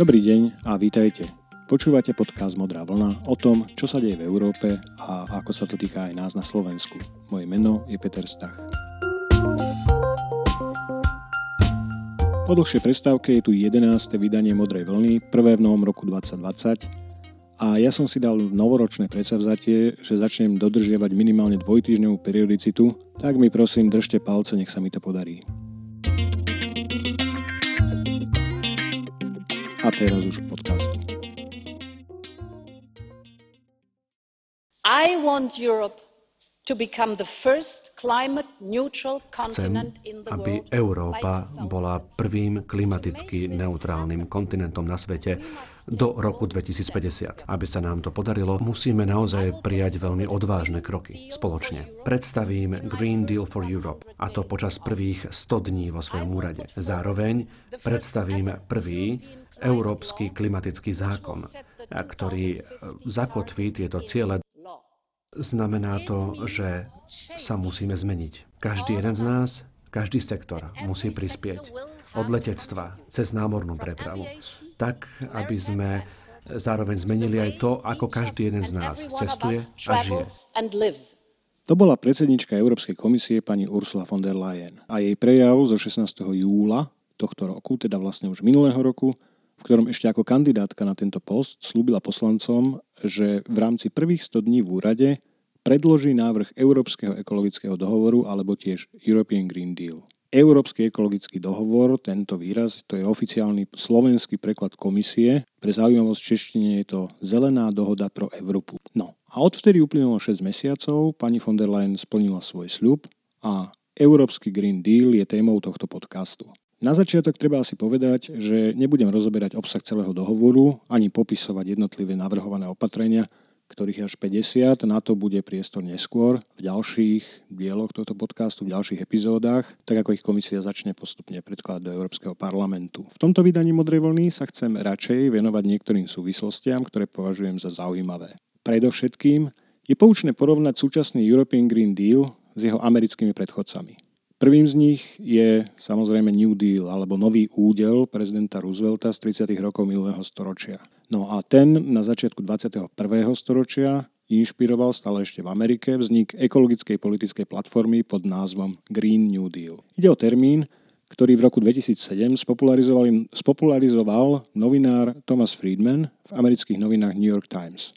Dobrý deň a vítajte. Počúvate podcast Modrá vlna o tom, čo sa deje v Európe a ako sa to týka aj nás na Slovensku. Moje meno je Peter Stach. Po dlhšej prestávke je tu 11. vydanie Modrej vlny, prvé v novom roku 2020 a ja som si dal novoročné predsavzatie, že začnem dodržiavať minimálne dvojtýždňovú periodicitu, tak mi prosím držte palce, nech sa mi to podarí. A teraz k podcastu. I want Europe Chcem, aby Európa by 2050. bola prvým klimaticky neutrálnym kontinentom na svete do roku 2050. Aby sa nám to podarilo, musíme naozaj prijať veľmi odvážne kroky spoločne. Predstavím Green Deal for Europe, a to počas prvých 100 dní vo svojom úrade. Zároveň predstavím prvý Európsky klimatický zákon, ktorý e, zakotví tieto ciele Znamená to, že sa musíme zmeniť. Každý jeden z nás, každý sektor musí prispieť. Od letectva cez námornú prepravu. Tak, aby sme zároveň zmenili aj to, ako každý jeden z nás cestuje a žije. To bola predsednička Európskej komisie pani Ursula von der Leyen a jej prejav zo 16. júla tohto roku, teda vlastne už minulého roku, v ktorom ešte ako kandidátka na tento post slúbila poslancom, že v rámci prvých 100 dní v úrade predloží návrh Európskeho ekologického dohovoru alebo tiež European Green Deal. Európsky ekologický dohovor, tento výraz, to je oficiálny slovenský preklad komisie. Pre zaujímavosť češtine je to Zelená dohoda pro Európu. No a odvtedy uplynulo 6 mesiacov, pani von der Leyen splnila svoj sľub a Európsky Green Deal je témou tohto podcastu. Na začiatok treba asi povedať, že nebudem rozoberať obsah celého dohovoru ani popisovať jednotlivé navrhované opatrenia, ktorých je až 50. Na to bude priestor neskôr v ďalších dieloch tohto podcastu, v ďalších epizódach, tak ako ich komisia začne postupne predkladať do Európskeho parlamentu. V tomto vydaní Modrej vlny sa chcem radšej venovať niektorým súvislostiam, ktoré považujem za zaujímavé. Predovšetkým je poučné porovnať súčasný European Green Deal s jeho americkými predchodcami. Prvým z nich je samozrejme New Deal alebo nový údel prezidenta Roosevelta z 30. rokov minulého storočia. No a ten na začiatku 21. storočia inšpiroval stále ešte v Amerike vznik ekologickej politickej platformy pod názvom Green New Deal. Ide o termín, ktorý v roku 2007 spopularizoval, spopularizoval novinár Thomas Friedman v amerických novinách New York Times.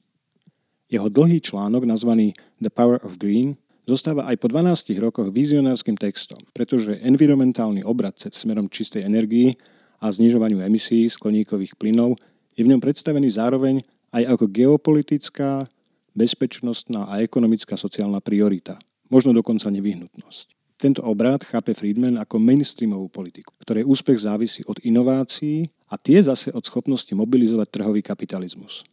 Jeho dlhý článok nazvaný The Power of Green zostáva aj po 12 rokoch vizionárskym textom, pretože environmentálny obrad smerom čistej energii a znižovaniu emisí skleníkových plynov je v ňom predstavený zároveň aj ako geopolitická, bezpečnostná a ekonomická sociálna priorita, možno dokonca nevyhnutnosť. Tento obrad chápe Friedman ako mainstreamovú politiku, ktorej úspech závisí od inovácií a tie zase od schopnosti mobilizovať trhový kapitalizmus.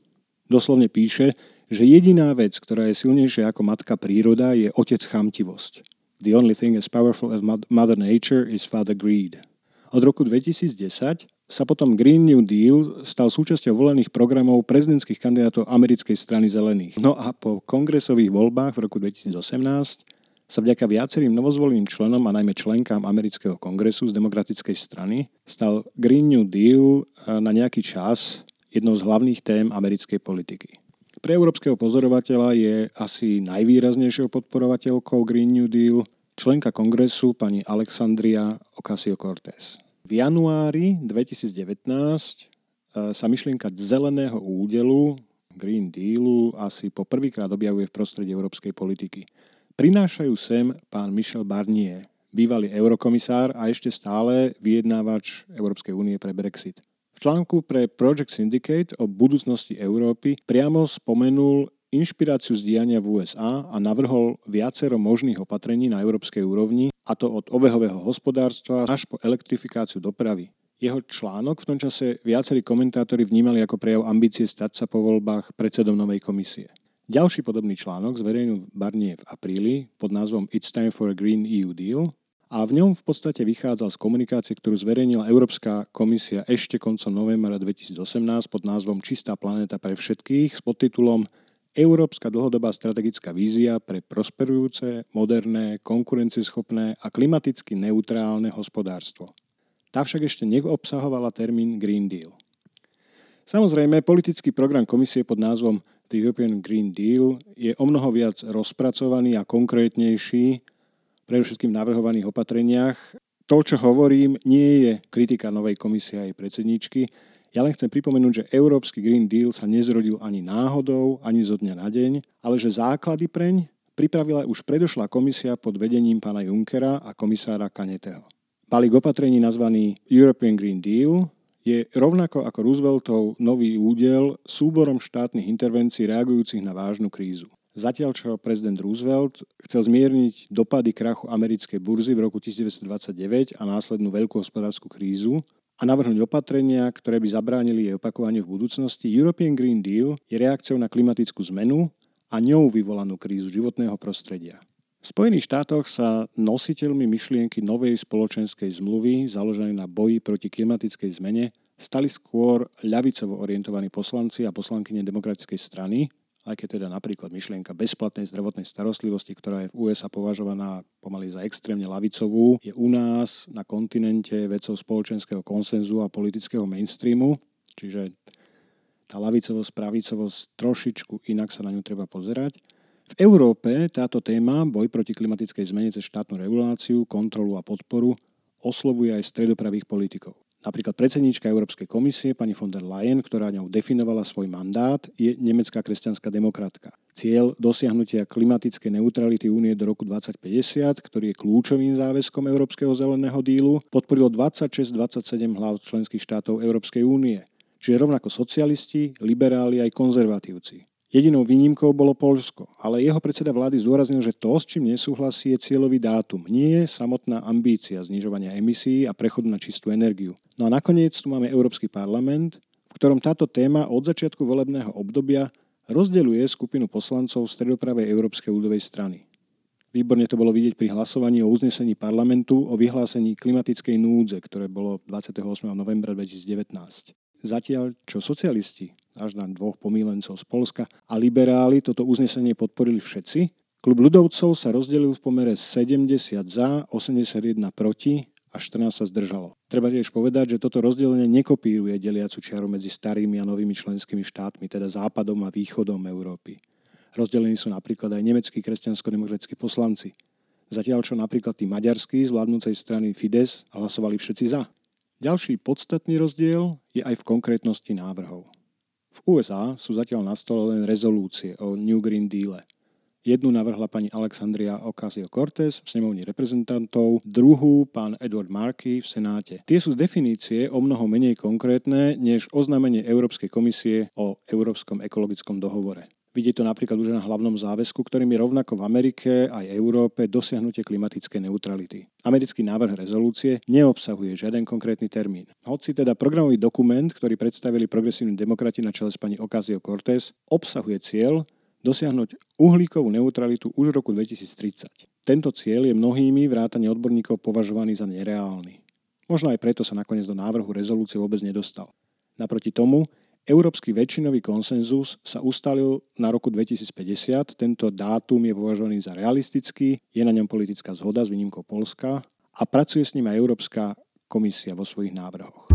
Doslovne píše, že jediná vec, ktorá je silnejšia ako matka príroda, je otec chamtivosť. The only thing as powerful as Mother Nature is Father Greed. Od roku 2010 sa potom Green New Deal stal súčasťou volených programov prezidentských kandidátov americkej strany zelených. No a po kongresových voľbách v roku 2018 sa vďaka viacerým novozvoleným členom a najmä členkám amerického kongresu z demokratickej strany stal Green New Deal eh, na nejaký čas jednou z hlavných tém americkej politiky. Pre európskeho pozorovateľa je asi najvýraznejšou podporovateľkou Green New Deal členka kongresu pani Alexandria Ocasio-Cortez. V januári 2019 e, sa myšlienka zeleného údelu Green Dealu asi po prvýkrát objavuje v prostredí európskej politiky. Prinášajú sem pán Michel Barnier, bývalý eurokomisár a ešte stále vyjednávač Európskej únie pre Brexit článku pre Project Syndicate o budúcnosti Európy priamo spomenul inšpiráciu z diania v USA a navrhol viacero možných opatrení na európskej úrovni, a to od obehového hospodárstva až po elektrifikáciu dopravy. Jeho článok v tom čase viacerí komentátori vnímali ako prejav ambície stať sa po voľbách predsedom novej komisie. Ďalší podobný článok zverejnil Barnier v apríli pod názvom It's time for a Green EU Deal a v ňom v podstate vychádzal z komunikácie, ktorú zverejnila Európska komisia ešte koncom novembra 2018 pod názvom Čistá planéta pre všetkých s podtitulom Európska dlhodobá strategická vízia pre prosperujúce, moderné, konkurencieschopné a klimaticky neutrálne hospodárstvo. Tá však ešte neobsahovala termín Green Deal. Samozrejme, politický program komisie pod názvom The European Green Deal je o mnoho viac rozpracovaný a konkrétnejší, predovšetkým v navrhovaných opatreniach. To, čo hovorím, nie je kritika novej komisie a jej predsedničky. Ja len chcem pripomenúť, že Európsky Green Deal sa nezrodil ani náhodou, ani zo dňa na deň, ale že základy preň pripravila už predošlá komisia pod vedením pána Junckera a komisára Kaneteho. Balík opatrení nazvaný European Green Deal je rovnako ako Rooseveltov nový údel súborom štátnych intervencií reagujúcich na vážnu krízu. Zatiaľ, čo prezident Roosevelt chcel zmierniť dopady krachu americkej burzy v roku 1929 a následnú veľkú hospodárskú krízu a navrhnúť opatrenia, ktoré by zabránili jej opakovaniu v budúcnosti, European Green Deal je reakciou na klimatickú zmenu a ňou vyvolanú krízu životného prostredia. V Spojených štátoch sa nositeľmi myšlienky novej spoločenskej zmluvy založenej na boji proti klimatickej zmene stali skôr ľavicovo orientovaní poslanci a poslankyne demokratickej strany, aj keď teda napríklad myšlienka bezplatnej zdravotnej starostlivosti, ktorá je v USA považovaná pomaly za extrémne lavicovú, je u nás na kontinente vecou spoločenského konsenzu a politického mainstreamu, čiže tá lavicovosť, pravicovosť trošičku inak sa na ňu treba pozerať. V Európe táto téma, boj proti klimatickej zmene cez štátnu reguláciu, kontrolu a podporu, oslovuje aj stredopravých politikov. Napríklad predsedníčka Európskej komisie, pani von der Leyen, ktorá ňou definovala svoj mandát, je nemecká kresťanská demokratka. Cieľ dosiahnutia klimatickej neutrality únie do roku 2050, ktorý je kľúčovým záväzkom Európskeho zeleného dílu, podporilo 26-27 hlav členských štátov Európskej únie, čiže rovnako socialisti, liberáli aj konzervatívci. Jedinou výnimkou bolo Polsko, ale jeho predseda vlády zdôraznil, že to, s čím nesúhlasí, je cieľový dátum, nie samotná ambícia znižovania emisí a prechodu na čistú energiu. No a nakoniec tu máme Európsky parlament, v ktorom táto téma od začiatku volebného obdobia rozdeľuje skupinu poslancov stredopravej Európskej ľudovej strany. Výborne to bolo vidieť pri hlasovaní o uznesení parlamentu o vyhlásení klimatickej núdze, ktoré bolo 28. novembra 2019. Zatiaľ, čo socialisti, až na dvoch pomílencov z Polska, a liberáli toto uznesenie podporili všetci, klub ľudovcov sa rozdelil v pomere 70 za, 81 proti a 14 sa zdržalo. Treba tiež povedať, že toto rozdelenie nekopíruje deliacu čiaru medzi starými a novými členskými štátmi, teda západom a východom Európy. Rozdelení sú napríklad aj nemeckí kresťansko-demokratickí poslanci. Zatiaľ čo napríklad tí maďarskí z vládnúcej strany Fides hlasovali všetci za. Ďalší podstatný rozdiel je aj v konkrétnosti návrhov. USA sú zatiaľ na stole len rezolúcie o New Green Deal. Jednu navrhla pani Alexandria Ocasio-Cortez v snemovni reprezentantov, druhú pán Edward Markey v Senáte. Tie sú z definície o mnoho menej konkrétne než oznámenie Európskej komisie o Európskom ekologickom dohovore. Vidieť to napríklad už na hlavnom záväzku, ktorým je rovnako v Amerike aj Európe dosiahnutie klimatickej neutrality. Americký návrh rezolúcie neobsahuje žiaden konkrétny termín. Hoci teda programový dokument, ktorý predstavili progresívni demokrati na čele s pani Ocasio-Cortez, obsahuje cieľ dosiahnuť uhlíkovú neutralitu už v roku 2030. Tento cieľ je mnohými vrátane odborníkov považovaný za nereálny. Možno aj preto sa nakoniec do návrhu rezolúcie vôbec nedostal. Naproti tomu Európsky väčšinový konsenzus sa ustalil na roku 2050. Tento dátum je považovaný za realistický, je na ňom politická zhoda s výnimkou Polska a pracuje s ním aj Európska komisia vo svojich návrhoch.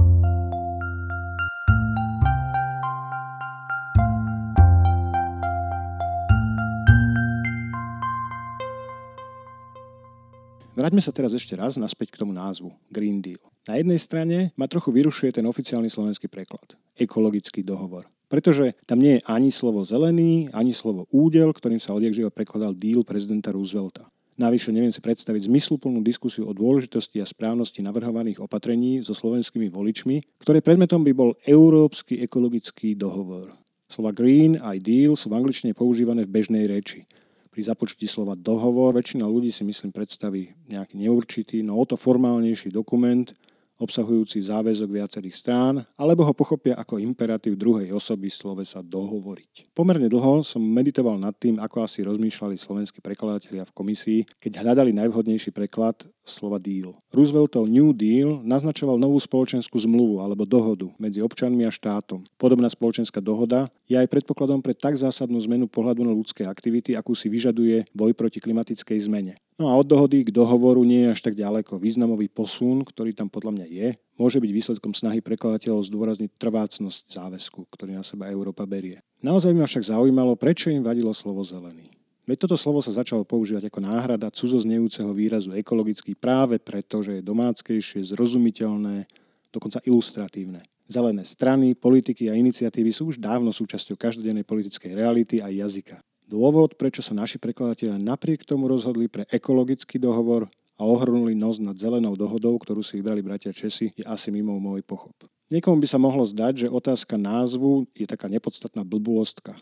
Vráťme sa teraz ešte raz naspäť k tomu názvu Green Deal. Na jednej strane ma trochu vyrušuje ten oficiálny slovenský preklad. Ekologický dohovor. Pretože tam nie je ani slovo zelený, ani slovo údel, ktorým sa odjak prekladal deal prezidenta Roosevelta. Navyše neviem si predstaviť zmysluplnú diskusiu o dôležitosti a správnosti navrhovaných opatrení so slovenskými voličmi, ktoré predmetom by bol Európsky ekologický dohovor. Slova green aj deal sú v angličtine používané v bežnej reči pri započutí slova dohovor väčšina ľudí si myslím predstaví nejaký neurčitý, no o to formálnejší dokument, obsahujúci záväzok viacerých strán, alebo ho pochopia ako imperatív druhej osoby slovesa dohovoriť. Pomerne dlho som meditoval nad tým, ako asi rozmýšľali slovenskí prekladatelia v komisii, keď hľadali najvhodnejší preklad slova deal. Rooseveltov New Deal naznačoval novú spoločenskú zmluvu alebo dohodu medzi občanmi a štátom. Podobná spoločenská dohoda je aj predpokladom pre tak zásadnú zmenu pohľadu na ľudské aktivity, akú si vyžaduje boj proti klimatickej zmene. No a od dohody k dohovoru nie je až tak ďaleko. Významový posun, ktorý tam podľa mňa je, môže byť výsledkom snahy prekladateľov zdôrazniť trvácnosť záväzku, ktorý na seba Európa berie. Naozaj ma však zaujímalo, prečo im vadilo slovo zelený. Veď toto slovo sa začalo používať ako náhrada cudzoznejúceho výrazu ekologický práve preto, že je domáckejšie, zrozumiteľné, dokonca ilustratívne. Zelené strany, politiky a iniciatívy sú už dávno súčasťou každodennej politickej reality a jazyka. Dôvod, prečo sa naši prekladatelia napriek tomu rozhodli pre ekologický dohovor a ohrnuli nos nad zelenou dohodou, ktorú si vybrali bratia Česi, je asi mimo môj pochop. Niekomu by sa mohlo zdať, že otázka názvu je taká nepodstatná blbôstka.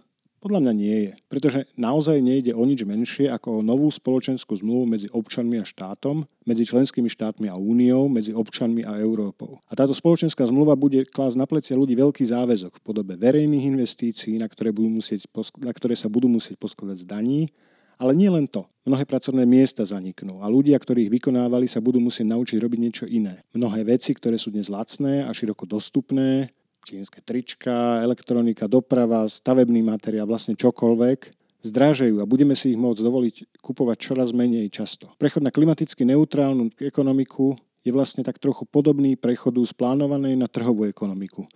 Podľa mňa nie je, pretože naozaj nejde o nič menšie ako o novú spoločenskú zmluvu medzi občanmi a štátom, medzi členskými štátmi a úniou, medzi občanmi a Európou. A táto spoločenská zmluva bude klásť na plecia ľudí veľký záväzok v podobe verejných investícií, na ktoré, budú musieť, na ktoré sa budú musieť poskladať z daní, ale nie len to. Mnohé pracovné miesta zaniknú a ľudia, ktorí ich vykonávali, sa budú musieť naučiť robiť niečo iné. Mnohé veci, ktoré sú dnes lacné a široko dostupné, čínske trička, elektronika, doprava, stavebný materiál, vlastne čokoľvek, zdražejú a budeme si ich môcť dovoliť kupovať čoraz menej často. Prechod na klimaticky neutrálnu ekonomiku je vlastne tak trochu podobný prechodu z plánovanej na trhovú ekonomiku,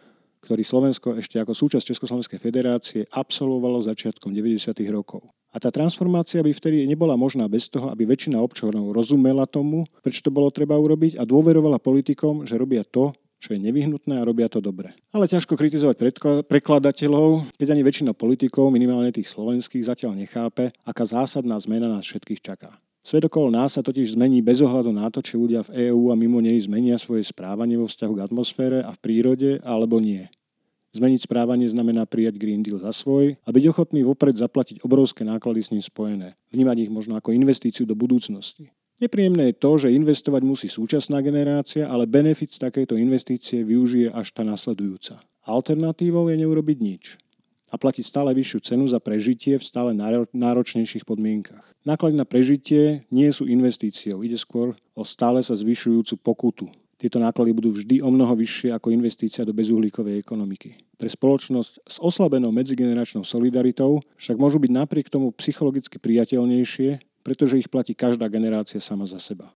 ktorý Slovensko ešte ako súčasť Československej federácie absolvovalo začiatkom 90. rokov. A tá transformácia by vtedy nebola možná bez toho, aby väčšina občanov rozumela tomu, prečo to bolo treba urobiť a dôverovala politikom, že robia to, čo je nevyhnutné a robia to dobre. Ale ťažko kritizovať prekladateľov, keď ani väčšina politikov, minimálne tých slovenských, zatiaľ nechápe, aká zásadná zmena nás všetkých čaká. Svet okolo nás sa totiž zmení bez ohľadu na to, či ľudia v EÚ a mimo nej zmenia svoje správanie vo vzťahu k atmosfére a v prírode, alebo nie. Zmeniť správanie znamená prijať Green Deal za svoj a byť ochotný vopred zaplatiť obrovské náklady s ním spojené. Vnímať ich možno ako investíciu do budúcnosti. Nepríjemné je to, že investovať musí súčasná generácia, ale benefit z takejto investície využije až tá nasledujúca. Alternatívou je neurobiť nič a platiť stále vyššiu cenu za prežitie v stále náročnejších podmienkach. Náklady na prežitie nie sú investíciou, ide skôr o stále sa zvyšujúcu pokutu. Tieto náklady budú vždy o mnoho vyššie ako investícia do bezuhlíkovej ekonomiky. Pre spoločnosť s oslabenou medzigeneračnou solidaritou však môžu byť napriek tomu psychologicky priateľnejšie pretože ich platí každá generácia sama za seba.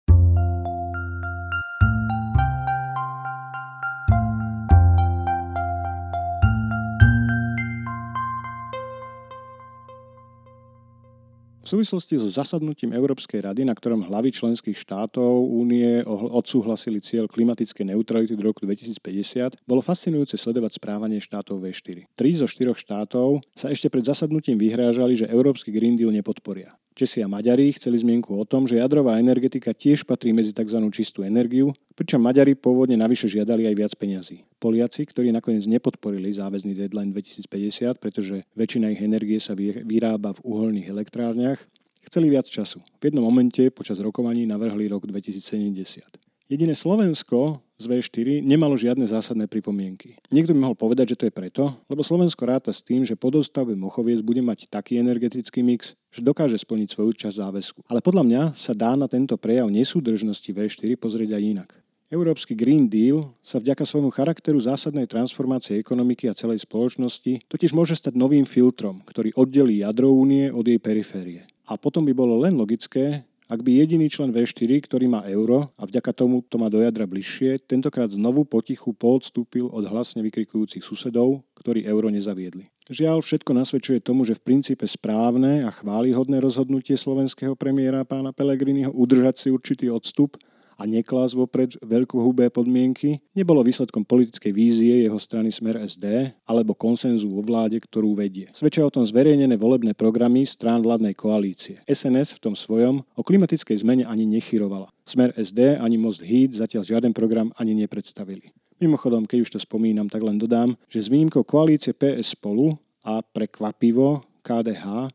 V súvislosti so zasadnutím Európskej rady, na ktorom hlavy členských štátov únie odsúhlasili cieľ klimatickej neutrality do roku 2050, bolo fascinujúce sledovať správanie štátov V4. Tri zo štyroch štátov sa ešte pred zasadnutím vyhrážali, že Európsky Green Deal nepodporia. Česi a Maďari chceli zmienku o tom, že jadrová energetika tiež patrí medzi tzv. čistú energiu, pričom Maďari pôvodne navyše žiadali aj viac peňazí. Poliaci, ktorí nakoniec nepodporili záväzný deadline 2050, pretože väčšina ich energie sa vyrába v uholných elektrárniach, Chceli viac času. V jednom momente počas rokovaní navrhli rok 2070. Jediné Slovensko z V4 nemalo žiadne zásadné pripomienky. Niekto by mohol povedať, že to je preto, lebo Slovensko ráta s tým, že po dostavbe Mochoviec bude mať taký energetický mix, že dokáže splniť svoju časť záväzku. Ale podľa mňa sa dá na tento prejav nesúdržnosti V4 pozrieť aj inak. Európsky Green Deal sa vďaka svojmu charakteru zásadnej transformácie ekonomiky a celej spoločnosti totiž môže stať novým filtrom, ktorý oddelí jadro únie od jej periférie. A potom by bolo len logické, ak by jediný člen V4, ktorý má euro a vďaka tomu to má do jadra bližšie, tentokrát znovu potichu poodstúpil od hlasne vykrikujúcich susedov, ktorí euro nezaviedli. Žiaľ, všetko nasvedčuje tomu, že v princípe správne a chválihodné rozhodnutie slovenského premiéra pána Pelegriniho udržať si určitý odstup a neklás vopred veľkohubé podmienky, nebolo výsledkom politickej vízie jeho strany Smer SD alebo konsenzu vo vláde, ktorú vedie. Svedčia o tom zverejnené volebné programy strán vládnej koalície. SNS v tom svojom o klimatickej zmene ani nechyrovala. Smer SD ani Most Heat zatiaľ žiaden program ani nepredstavili. Mimochodom, keď už to spomínam, tak len dodám, že s výnimkou koalície PS spolu a prekvapivo KDH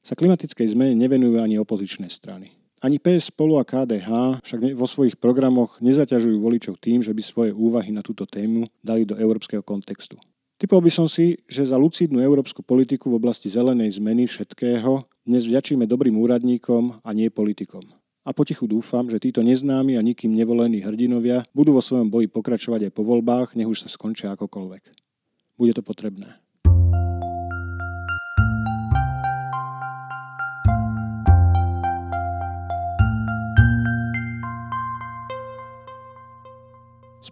sa klimatickej zmene nevenujú ani opozičné strany. Ani PS Spolu a KDH však vo svojich programoch nezaťažujú voličov tým, že by svoje úvahy na túto tému dali do európskeho kontextu. Typol by som si, že za lucidnú európsku politiku v oblasti zelenej zmeny všetkého dnes vďačíme dobrým úradníkom a nie politikom. A potichu dúfam, že títo neznámi a nikým nevolení hrdinovia budú vo svojom boji pokračovať aj po voľbách, nech už sa skončia akokoľvek. Bude to potrebné.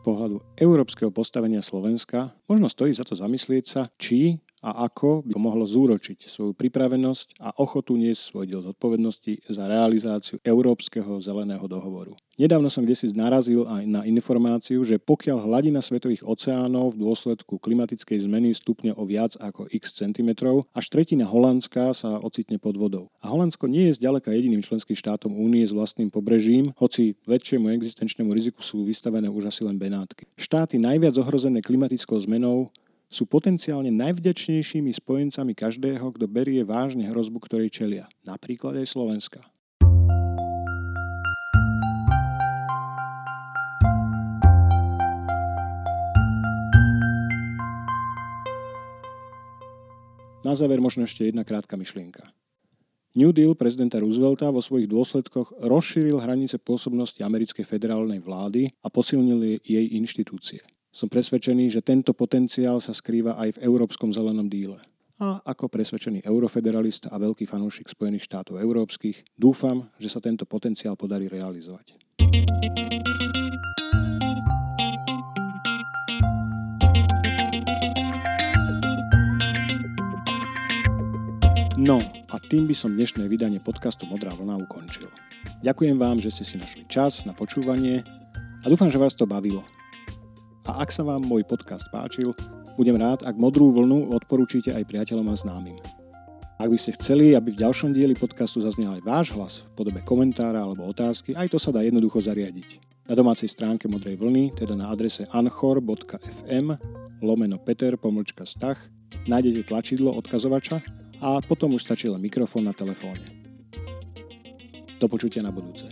Pohľadu európskeho postavenia Slovenska možno stojí za to zamyslieť sa, či a ako by mohlo zúročiť svoju pripravenosť a ochotu niesť svoj diel zodpovednosti za realizáciu Európskeho zeleného dohovoru. Nedávno som kde si narazil aj na informáciu, že pokiaľ hladina svetových oceánov v dôsledku klimatickej zmeny stupne o viac ako x centimetrov, až tretina Holandska sa ocitne pod vodou. A Holandsko nie je zďaleka jediným členským štátom únie s vlastným pobrežím, hoci väčšiemu existenčnému riziku sú vystavené už asi len Benátky. Štáty najviac ohrozené klimatickou zmenou sú potenciálne najvďačnejšími spojencami každého, kto berie vážne hrozbu, ktorej čelia. Napríklad aj Slovenska. Na záver možno ešte jedna krátka myšlienka. New Deal prezidenta Roosevelta vo svojich dôsledkoch rozšíril hranice pôsobnosti americkej federálnej vlády a posilnil jej inštitúcie. Som presvedčený, že tento potenciál sa skrýva aj v Európskom zelenom díle. A ako presvedčený eurofederalista a veľký fanúšik Spojených štátov európskych, dúfam, že sa tento potenciál podarí realizovať. No a tým by som dnešné vydanie podcastu Modrá vlna ukončil. Ďakujem vám, že ste si našli čas na počúvanie a dúfam, že vás to bavilo. A ak sa vám môj podcast páčil, budem rád, ak modrú vlnu odporúčite aj priateľom a známym. Ak by ste chceli, aby v ďalšom dieli podcastu zaznel aj váš hlas v podobe komentára alebo otázky, aj to sa dá jednoducho zariadiť. Na domácej stránke Modrej vlny, teda na adrese anchor.fm lomeno peter pomlčka stach, nájdete tlačidlo odkazovača a potom už stačí len mikrofón na telefóne. Do počutia na budúce.